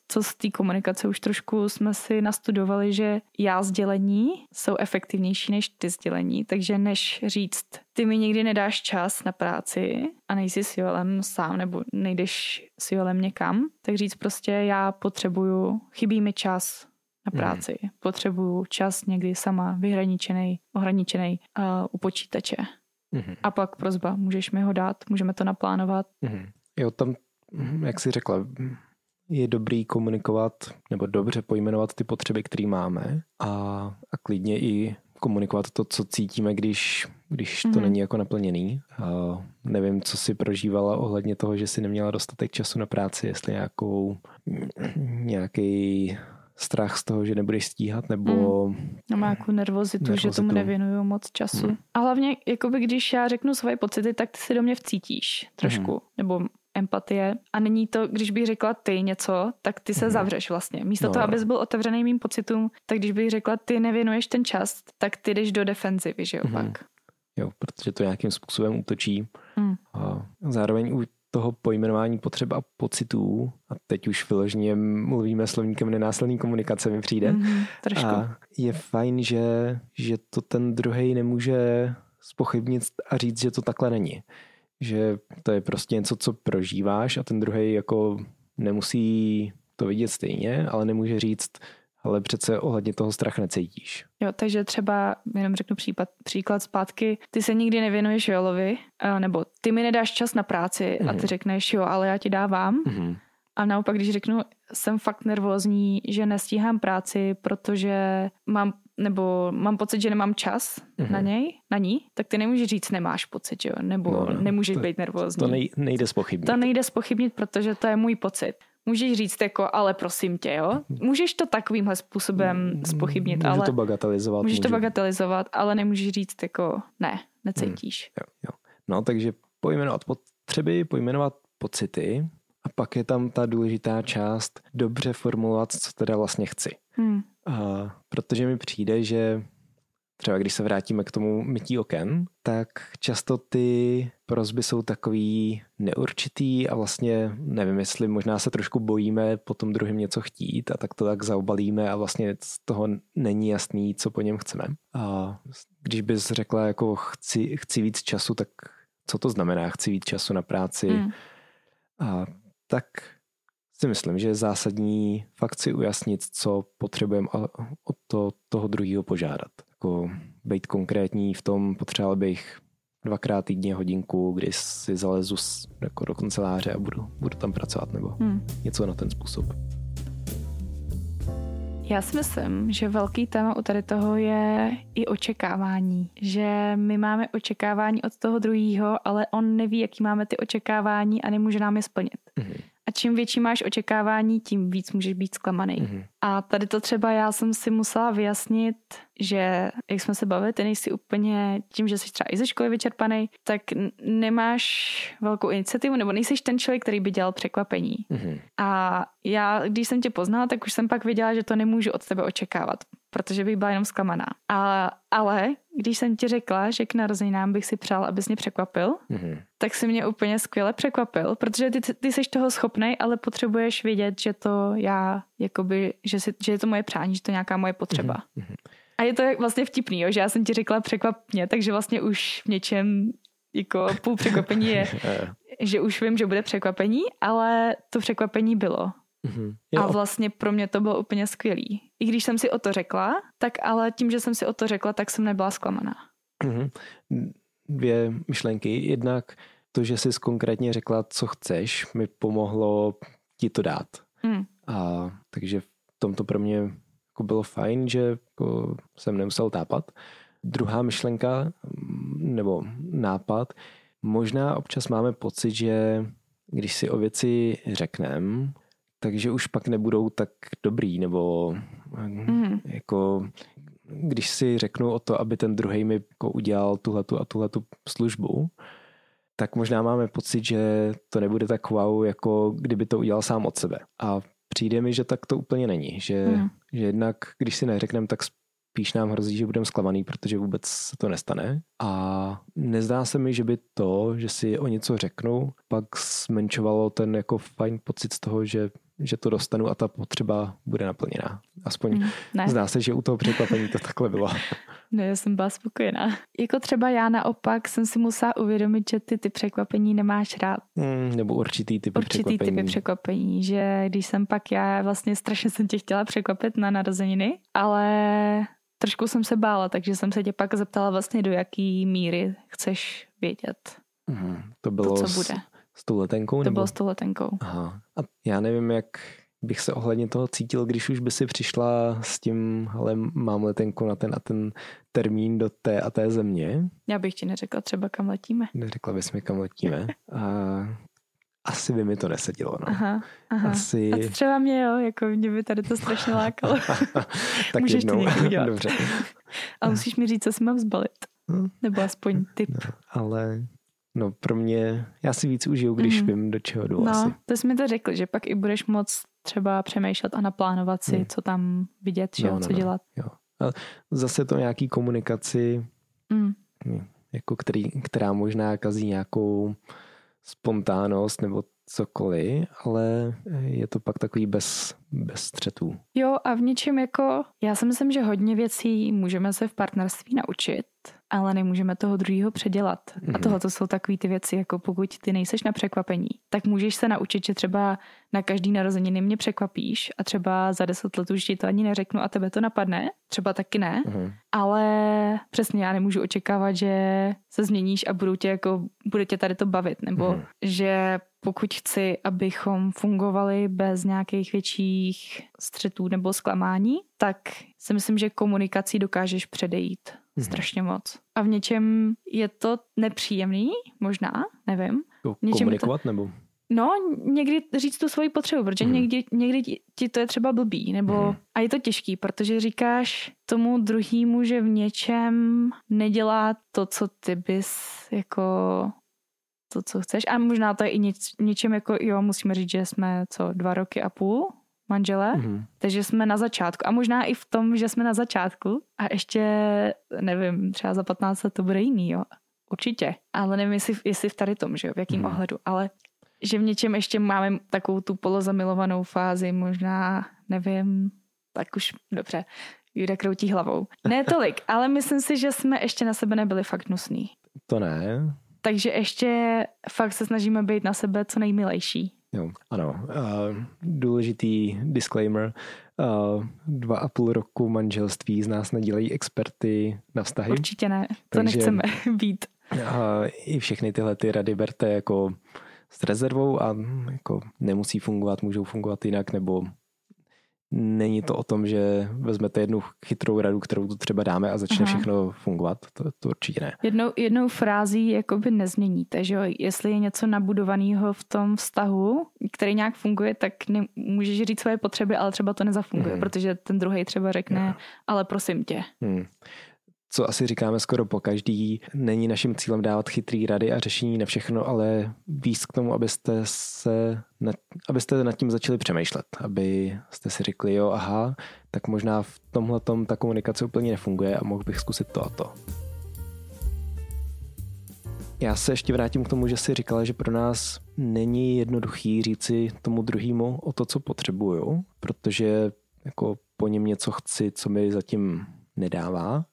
co z té komunikace už trošku jsme si nastudovali, že já sdělení jsou efektivnější než ty sdělení, takže než říct, ty mi nikdy nedáš čas na práci a nejsi s Joelem sám nebo nejdeš s Joelem někam, tak říct prostě já potřebuju, chybí mi čas na Mhm. práci, potřebuju čas někdy sama vyhraničený, ohraničený uh, u počítače. Mhm. A pak prozba, můžeš mi ho dát, můžeme to naplánovat. Mhm. Jo, tam, mhm, jak jsi řekla, je dobrý komunikovat nebo dobře pojmenovat ty potřeby, které máme a, a klidně i komunikovat to, co cítíme, když, když to Mhm. není jako naplněný. A nevím, co si prožívala ohledně toho, že si neměla dostatek času na práci, jestli nějakou nějaký strach z toho, že nebudeš stíhat, nebo No má jako nervozitu, že Nervozitu. tomu nevěnuju moc času. Hmm. A hlavně, jakoby když já řeknu svoje pocity, tak ty si do mě vcítíš trošku. Hmm. Nebo empatie. A není to, když bych řekla ty něco, tak ty se Mhm. zavřeš vlastně. Místo No. toho, abys byl otevřený mým pocitům, tak když bych řekla ty nevěnuješ ten čas, tak ty jdeš do defenzivy, že jo Mhm. pak. jo, protože to nějakým způsobem útočí. Hmm. A zároveň u toho pojmenování potřeb a pocitů, a teď už vyloženě mluvíme slovníkem nenásledný komunikace, mi přijde, Mhm, trošku. a je fajn, že, že to ten druhý nemůže spochybnit a říct, že to takhle není. Že to je prostě něco, co prožíváš a ten druhý jako nemusí to vidět stejně, ale nemůže říct, ale přece ohledně toho strach necítíš. Jo, takže třeba, jenom řeknu případ, příklad zpátky, ty se nikdy nevěnuješ Joelovi, a nebo ty mi nedáš čas na práci a Mhm. ty řekneš, jo, ale já ti dávám. Mhm. A naopak, když řeknu, jsem fakt nervózní, že nestíhám práci, protože mám, nebo mám pocit, že nemám čas Mhm. na něj, na ní, tak ty nemůžeš říct, nemáš pocit, že jo, nebo No, no, no, nemůžeš to- být nervózní. To nej, nejde spochybnit. to nejde spochybnit, protože to je můj pocit. Můžeš říct jako, ale prosím tě, jo. Můžeš to takovýmhle způsobem spochybnit, Můžu ale to bagatelizovat. můžeš to můžu- bagatelizovat, ale nemůžeš říct jako, ne, necítíš. Jo, jo. No, takže pojmenovat potřeby, pojmenovat pocity a pak je tam ta důležitá část dobře formulovat, co teda vlastně chci. Hmm. A protože mi přijde, že třeba když se vrátíme k tomu mytí oken, tak často ty prozby jsou takový neurčitý a vlastně nevím, jestli možná se trošku bojíme po tom druhém něco chtít a tak to tak zaobalíme a vlastně z toho není jasný, co po něm chceme. A když bys řekla jako chci, chci víc času, tak co to znamená chci víc času na práci? Hmm. A tak si myslím, že je zásadní fakt si ujasnit, co potřebujeme od to, toho druhého požádat. Jako být konkrétní v tom, potřeboval bych dvakrát týdně hodinku, kdy si zalezu jako do kanceláře a budu, budu tam pracovat, nebo Hmm. něco na ten způsob. Já si myslím, že velký téma u tady toho je i očekávání. Že my máme očekávání od toho druhého, ale on neví, jaký máme ty očekávání a nemůže nám je splnit. Mhm. A čím větší máš očekávání, tím víc můžeš být zklamaný. Mhm. A tady to třeba já jsem si musela vyjasnit, že jak jsme se bavili, ty nejsi úplně tím, že jsi třeba i ze školy vyčerpaný, tak nemáš velkou iniciativu, nebo nejsi ten člověk, který by dělal překvapení. Mhm. A já, když jsem tě poznala, tak už jsem pak věděla, že to nemůžu od tebe očekávat, protože bych byla jenom zklamaná. A, ale když jsem ti řekla, že k narozeninám bych si přál, abys mě překvapil, Mhm. tak si mě úplně skvěle překvapil, protože ty, ty jsi toho schopnej, ale potřebuješ vědět, že to já, jakoby, že, si, že je to moje přání, že to je nějaká moje potřeba. Mhm. A je to vlastně vtipný, jo? že já jsem ti řekla překvap mě, takže vlastně už v něčem jako půl překvapení je, že už vím, že bude překvapení, ale to překvapení bylo. Mhm. A vlastně pro mě to bylo úplně skvělý. I když jsem si o to řekla, tak ale tím, že jsem si o to řekla, tak jsem nebyla zklamaná. Mhm. Dvě myšlenky. Jednak to, že jsi konkrétně řekla, co chceš, mi pomohlo ti to dát. Mm. A takže v tomto pro mě jako bylo fajn, že jako jsem nemusel tápat. Druhá myšlenka nebo nápad, možná občas máme pocit, že když si o věci řekneme, takže už pak nebudou tak dobrý, nebo Mm. jako když si řeknu o to, aby ten druhý mi jako udělal tuhletu a tuhletu službu, tak možná máme pocit, že to nebude tak wow, jako kdyby to udělal sám od sebe. A přijde mi, že tak to úplně není. Že, Mm. že jednak, když si neřekneme, tak spíš nám hrozí, že budeme zklamaný, protože vůbec se to nestane. A nezdá se mi, že by to, že si o něco řeknu, pak zmenšovalo ten jako fajn pocit z toho, že, že to dostanu a ta potřeba bude naplněná. Aspoň Mm. Ne. zdá se, že u toho překvapení to takhle bylo. Ne, já jsem byla spokojená. Jako třeba já naopak jsem si musela uvědomit, že ty ty překvapení nemáš rád. Mm, nebo určitý typy Určitý překvapení. typy překvapení, že když jsem pak já vlastně strašně jsem tě chtěla překvapit na narozeniny, ale trošku jsem se bála, takže jsem se tě pak zeptala vlastně do jaký míry chceš vědět Mm, to bylo to, co bude. s tou letenkou? To nebo? bylo s tou letenkou. Aha. A já nevím, jak bych se ohledně toho cítil, když už by si přišla s tím, ale mám letenku na ten a ten termín do té a té země. Já bych ti neřekla třeba kam letíme. Neřekla bys mi, kam letíme. A asi by mi to nesedělo. No. Aha, aha. Asi... A to třeba mě jo, jako mě by tady to strašně lákalo. tak Můžeš to jednou. někdy udělat. Dobře. A musíš mi říct, co si mám zbalit. Hm. Nebo aspoň tip. No, ale no pro mě, já si víc užiju, když Mhm. vím, do čeho jdu asi. No, to jsi mi to řekl, že pak i budeš moc třeba přemýšlet a naplánovat si, Hmm. co tam vidět, že No, jo, no, co no. dělat. Zase to nějaký komunikaci Mm. jako který, která možná kazí nějakou spontánnost nebo cokoliv, ale je to pak takový bez, bez střetů. Jo a v něčem jako, já si myslím, že hodně věcí můžeme se v partnerství naučit, ale nemůžeme toho druhého předělat. A Mhm. tohle to jsou takové ty věci, jako pokud ty nejseš na překvapení, tak můžeš se naučit, že třeba na každý narozeniny mě překvapíš a třeba za deset let už ti to ani neřeknu a tebe to napadne, třeba taky ne, Mhm. ale přesně já nemůžu očekávat, že se změníš a budu tě jako, bude tě tady to bavit, nebo Mhm. že pokud chci, abychom fungovali bez nějakých větších střetů nebo zklamání, tak si myslím, že komunikací dokážeš předejít. Strašně moc. A v něčem je to nepříjemný, možná, nevím. Jako Něčím Komunikovat nebo? No, někdy říct tu svoji potřebu, protože Mhm. někdy, někdy ti- ti to je třeba blbý, nebo Mhm. a je to těžký, protože říkáš tomu druhýmu, že v něčem nedělá to, co ty bys jako to, co chceš. A možná to je i něč, něčem jako, jo, musíme říct, že jsme co, dva roky a půl manžele, Mhm. takže jsme na začátku. A možná i v tom, že jsme na začátku a ještě, nevím, třeba za 15 let to bude jiný, jo. Určitě. Ale nevím, jestli, jestli v tady tom, že jo, v jakým Mhm. ohledu. Ale že v něčem ještě máme takovou tu polozamilovanou fázi, možná, nevím, tak už dobře. Juda kroutí hlavou. Ne tolik, ale myslím si, že jsme ještě na sebe nebyli fakt hnusný. To ne. Takže ještě fakt se snažíme být na sebe co nejmilejší. Jo, ano. Uh, důležitý disclaimer. Uh, dva a půl roku manželství z nás nedělají experty na vztahy. Určitě ne, to Takže- nechceme být. A i všechny tyhle ty rady berte jako s rezervou a jako nemusí fungovat, můžou fungovat jinak, nebo není to o tom, že vezmete jednu chytrou radu, kterou tu třeba dáme a začne Aha. všechno fungovat. To, to určitě ne. Jednou, jednou frází jakoby nezměníte, že jo? Jestli je něco nabudovaného v tom vztahu, který nějak funguje, tak ne, můžeš říct svoje potřeby, ale třeba to nezafunguje, Mhm. protože ten druhý třeba řekne, ale prosím tě. Hmm. Co asi říkáme skoro po každý, není naším cílem dávat chytrý rady a řešení na všechno, ale víc k tomu, abyste se abyste nad tím začali přemýšlet, aby jste si řekli, jo, aha, tak možná v tomhle ta komunikace úplně nefunguje a mohl bych zkusit to a to. Já se ještě vrátím k tomu, že si říkala, že pro nás není jednoduchý říci tomu druhému o to, co potřebuju, protože jako po něm něco chci, co mi zatím nedává.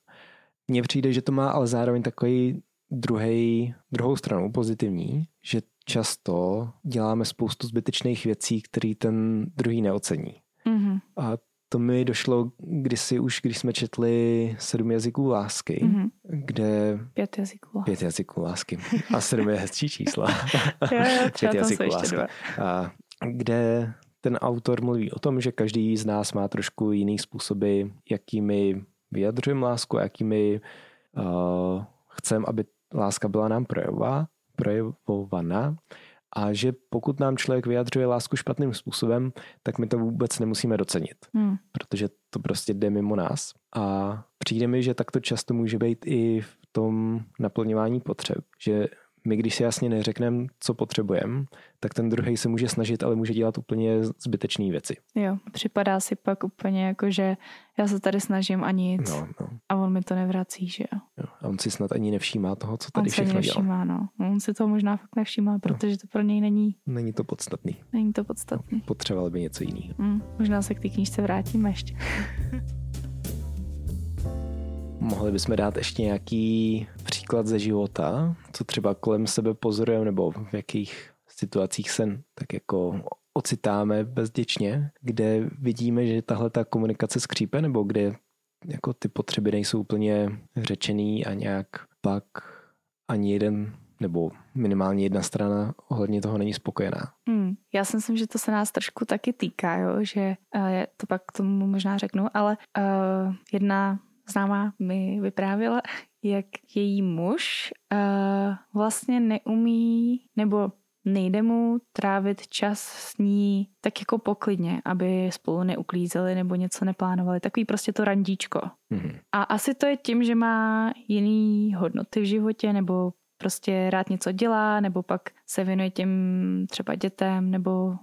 Mně přijde, že to má ale zároveň takový druhý, druhou stranu pozitivní, že často děláme spoustu zbytečných věcí, které ten druhý neocení. Mhm. A to mi došlo kdysi už, když jsme četli sedm jazyků lásky, Mhm. kde... Pět jazyků. Pět jazyků lásky. A sedm je hezčí čísla. jo, jo, Pět jazyků lásky. A kde ten autor mluví o tom, že každý z nás má trošku jiný způsoby, jakými vyjadřujeme lásku, jakými uh, chceme, aby láska byla nám projevová, projevovaná a že pokud nám člověk vyjadřuje lásku špatným způsobem, tak my to vůbec nemusíme docenit, hmm. protože to prostě jde mimo nás. A přijde mi, že takto často může být i v tom naplňování potřeb, že my když si jasně neřekneme, co potřebujeme, tak ten druhý se může snažit, ale může dělat úplně zbytečné věci. Jo, připadá si pak úplně jako, že já se tady snažím a nic no, no. a on mi to nevrací, že jo. jo. A on si snad ani nevšímá toho, co tady on všechno nevšímá, dělá. No. On si to možná fakt nevšímá, no. protože no. to pro něj není... Není to podstatný. Není to podstatný. No, potřeboval by něco jiného. Mm, možná se k té knížce vrátíme ještě. Mohli bychom dát ještě nějaký příklad ze života, co třeba kolem sebe pozorujeme, nebo v jakých situacích se tak jako ocitáme bezděčně, kde vidíme, že tahle ta komunikace skřípe, nebo kde jako ty potřeby nejsou úplně řečený a nějak pak ani jeden nebo minimálně jedna strana ohledně toho není spokojená. Hmm. Já si myslím, že to se nás trošku taky týká, jo? že uh, to pak tomu možná řeknu, ale uh, jedna známá mi vyprávěla, jak její muž uh, vlastně neumí nebo nejde mu trávit čas s ní tak jako poklidně, aby spolu neuklízeli nebo něco neplánovali. Takový prostě to randíčko. Mm-hmm. A asi to je tím, že má jiný hodnoty v životě nebo prostě rád něco dělá, nebo pak se věnuje těm třeba dětem, nebo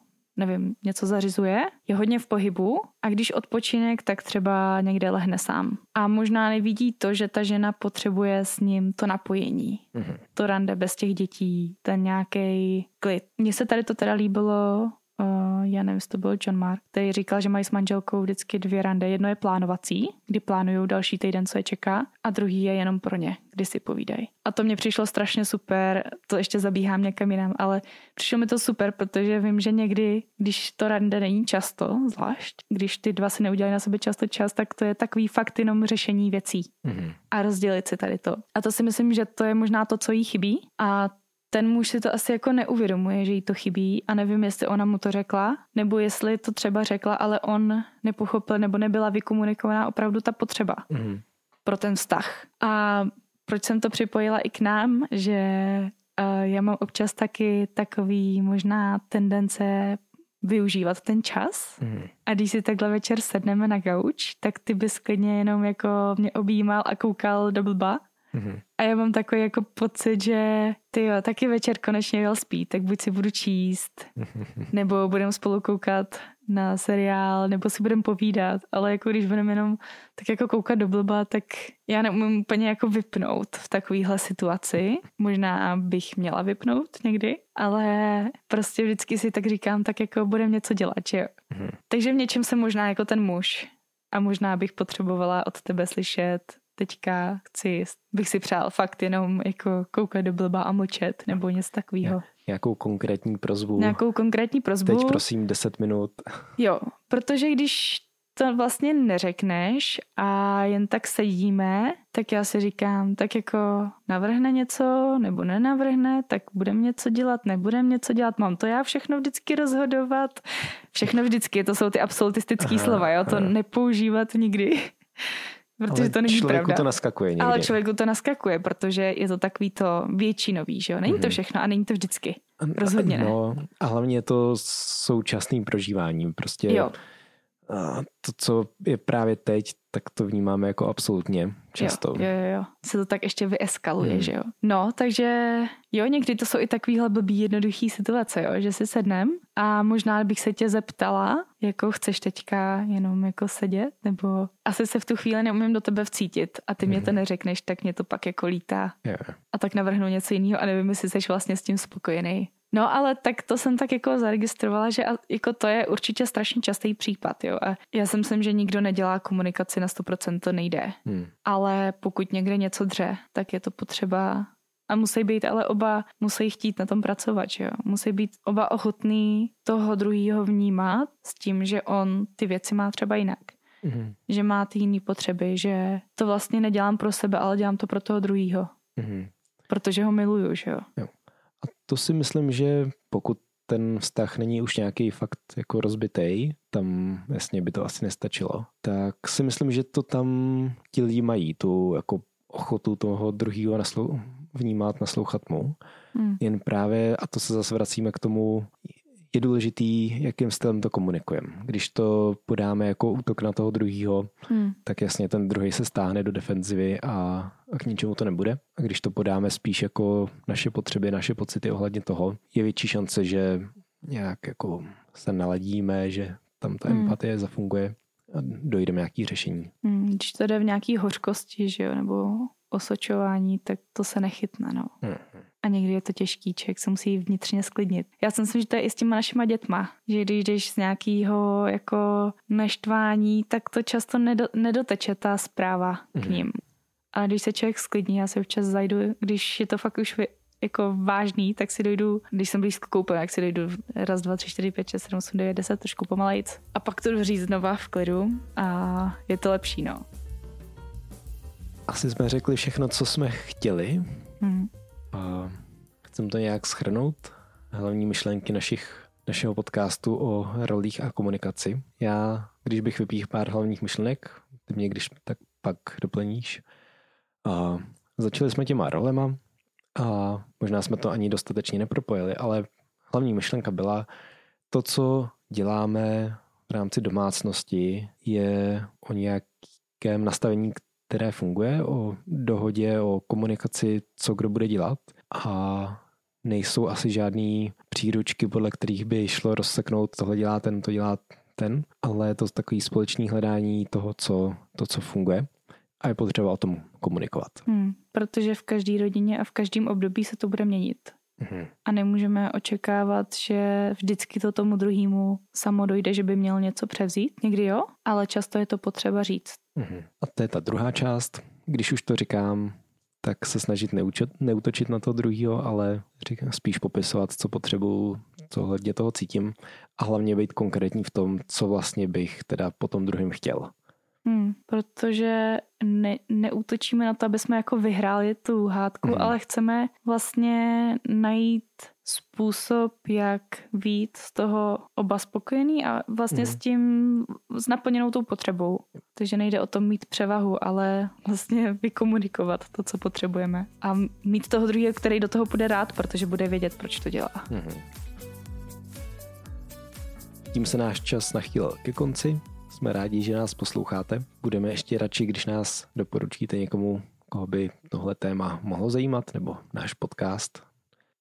nevím, něco zařizuje, je hodně v pohybu a když odpočinek, tak třeba někde lehne sám. A možná nevidí to, že ta žena potřebuje s ním to napojení. Mm-hmm. To rande bez těch dětí, ten nějaký klid. Mně se tady to teda líbilo uh, já nevím, jestli to byl John Mark, který říkal, že mají s manželkou vždycky dvě rande. Jedno je plánovací, kdy plánují další týden, co je čeká, a druhý je jenom pro ně, kdy si povídají. A to mě přišlo strašně super, to ještě zabíhám někam jinam, ale přišlo mi to super, protože vím, že někdy, když to rande není často, zvlášť, když ty dva si neudělají na sebe často čas, tak to je takový fakt jenom řešení věcí mm-hmm. a rozdělit si tady to. A to si myslím, že to je možná to, co jí chybí a ten muž si to asi jako neuvědomuje, že jí to chybí a nevím, jestli ona mu to řekla, nebo jestli to třeba řekla, ale on nepochopil nebo nebyla vykomunikovaná opravdu ta potřeba mm. pro ten vztah. A proč jsem to připojila i k nám, že uh, já mám občas taky takový možná tendence využívat ten čas. Mm. A když si takhle večer sedneme na gauč, tak ty bys klidně jenom jako mě objímal a koukal do blba Mm-hmm. A já mám takový jako pocit, že ty jo, taky večer konečně jel spít, tak buď si budu číst, nebo budeme spolu koukat na seriál, nebo si budeme povídat, ale jako když budeme jenom tak jako koukat do blba, tak já neumím úplně jako vypnout v takovéhle situaci. Možná bych měla vypnout někdy, ale prostě vždycky si tak říkám, tak jako budeme něco dělat, že jo. Mm-hmm. Takže v něčem jsem možná jako ten muž a možná bych potřebovala od tebe slyšet, teďka chci, bych si přál fakt jenom jako koukat do blba a mlčet nebo něco takového. Nějakou konkrétní prozbu. Nějakou konkrétní prozbu. Teď prosím 10 minut. Jo, protože když to vlastně neřekneš a jen tak sedíme, tak já si říkám, tak jako navrhne něco nebo nenavrhne, tak budem něco dělat, nebudem něco dělat, mám to já všechno vždycky rozhodovat, všechno vždycky, to jsou ty absolutistické slova, jo, to aha. nepoužívat nikdy. Protože ale to není člověku pravda. to naskakuje někdy. Ale člověku to naskakuje, protože je to takový to většinový, že jo? Není mm-hmm. to mhm. všechno a není to vždycky. Rozhodně ne. No, a hlavně je to současným prožíváním. Prostě jo. to, co je právě teď, tak to vnímáme jako absolutně často. Jo, jo, jo. Se to tak ještě vyeskaluje, hmm. že jo. No, takže jo, někdy to jsou i takovýhle blbý jednoduchý situace, jo, že si sednem a možná bych se tě zeptala, jako chceš teďka jenom jako sedět, nebo asi se v tu chvíli neumím do tebe vcítit a ty hmm. mě to neřekneš, tak mě to pak jako lítá. Yeah. A tak navrhnu něco jiného a nevím, jestli jsi vlastně s tím spokojený. No ale tak to jsem tak jako zaregistrovala, že jako to je určitě strašně častý případ, jo. A já si myslím, že nikdo nedělá komunikaci na 100%, to nejde. Hmm. Ale pokud někde něco dře, tak je to potřeba a musí být ale oba, musí chtít na tom pracovat, že jo. Musí být oba ochotný toho druhého vnímat s tím, že on ty věci má třeba jinak. Mm-hmm. Že má ty jiné potřeby, že to vlastně nedělám pro sebe, ale dělám to pro toho druhého. Mm-hmm. Protože ho miluju, že jo? jo. To si myslím, že pokud ten vztah není už nějaký fakt jako rozbitej, tam jasně by to asi nestačilo, tak si myslím, že to tam ti lidi mají, tu jako ochotu toho druhého naslou, vnímat, naslouchat mu. Hmm. Jen právě, a to se zase vracíme k tomu, je důležitý, jakým stylem to komunikujeme. Když to podáme jako útok na toho druhého, hmm. tak jasně ten druhý se stáhne do defenzivy a, a k ničemu to nebude. A když to podáme spíš jako naše potřeby, naše pocity ohledně toho, je větší šance, že nějak jako se naladíme, že tam ta hmm. empatie zafunguje a dojdeme nějaký řešení. Hmm, když to jde v nějaký hořkosti, že jo, nebo osočování, tak to se nechytne, no. Hmm. Někdy je to těžký, člověk se musí vnitřně sklidnit. Já si myslím, že to je i s těma našima dětma, že když jdeš z nějakého jako naštvání, tak to často nedo, nedoteče ta zpráva hmm. k ním. A když se člověk sklidní, já se občas zajdu, když je to fakt už jako vážný, tak si dojdu, když jsem blízko koupil, jak si dojdu raz, dva, tři, čtyři, pět, šest, sedm, osm, devět, deset, trošku pomalejc. A pak to říct znova v klidu a je to lepší, no. Asi jsme řekli všechno, co jsme chtěli. Hmm. A chcem to nějak schrnout. Hlavní myšlenky našich, našeho podcastu o rolích a komunikaci. Já, když bych vypích pár hlavních myšlenek, ty mě když tak pak doplníš. A začali jsme těma rolema, a možná jsme to ani dostatečně nepropojili, ale hlavní myšlenka byla, to, co děláme v rámci domácnosti, je o nějakém nastavení, které funguje, o dohodě, o komunikaci, co kdo bude dělat a nejsou asi žádný příručky, podle kterých by šlo rozseknout, tohle dělá ten, to dělá ten, ale je to takový společný hledání toho, co, to, co funguje a je potřeba o tom komunikovat. Hmm, protože v každé rodině a v každém období se to bude měnit. Hmm. A nemůžeme očekávat, že vždycky to tomu druhému samo dojde, že by měl něco převzít. Někdy jo, ale často je to potřeba říct. Hmm. A to je ta druhá část. Když už to říkám, tak se snažit neučit, neutočit na to druhého, ale říkám, spíš popisovat, co potřebuju, co hledně toho cítím a hlavně být konkrétní v tom, co vlastně bych teda po tom druhém chtěl. Hmm, protože ne, neútočíme na to, aby jsme jako vyhráli tu hádku, hmm. ale chceme vlastně najít způsob, jak být z toho oba spokojený a vlastně hmm. s tím, s naplněnou tou potřebou. Takže nejde o tom mít převahu, ale vlastně vykomunikovat to, co potřebujeme. A mít toho druhého, který do toho bude rád, protože bude vědět, proč to dělá. Hmm. Tím se náš čas nachýl ke konci. Jsme rádi, že nás posloucháte. Budeme ještě radši, když nás doporučíte někomu, koho by tohle téma mohlo zajímat, nebo náš podcast.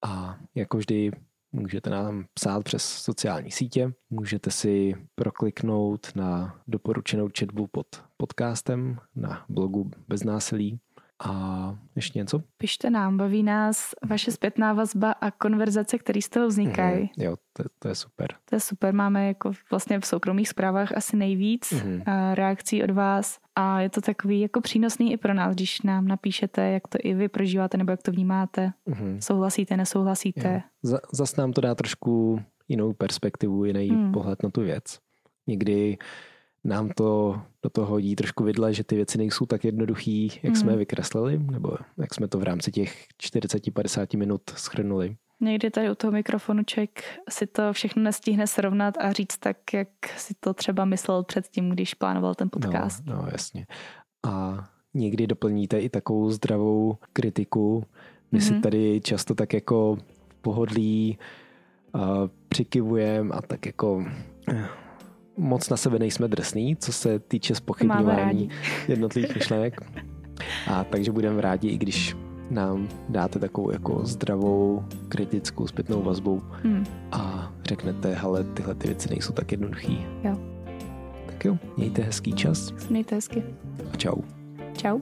A jako vždy můžete nám psát přes sociální sítě, můžete si prokliknout na doporučenou četbu pod podcastem na blogu Bez násilí a ještě něco? Pište nám, baví nás vaše zpětná vazba a konverzace, které z toho vznikají. Mm-hmm, jo, to, to je super. To je super, máme jako vlastně v soukromých zprávách asi nejvíc mm-hmm. reakcí od vás a je to takový jako přínosný i pro nás, když nám napíšete, jak to i vy prožíváte nebo jak to vnímáte. Mm-hmm. Souhlasíte, nesouhlasíte. Jo. Zas nám to dá trošku jinou perspektivu, jiný mm. pohled na tu věc. Někdy nám to do toho hodí trošku vidle, že ty věci nejsou tak jednoduchý, jak mm. jsme je vykreslili, nebo jak jsme to v rámci těch 40-50 minut schrnuli. Někdy tady u toho mikrofonu člověk si to všechno nestihne srovnat a říct tak, jak si to třeba myslel předtím, když plánoval ten podcast. No, no jasně. A někdy doplníte i takovou zdravou kritiku. My mm-hmm. si mhm. tady často tak jako pohodlí uh, přikivujeme a tak jako eh, moc na sebe nejsme drsný, co se týče spochybňování jednotlivých myšlenek. A takže budeme rádi, i když nám dáte takovou jako zdravou, kritickou zpětnou vazbu hmm. a řeknete, hele, tyhle ty věci nejsou tak jednoduchý. Jo. Tak jo, mějte hezký čas. Mějte hezky. A čau. Čau.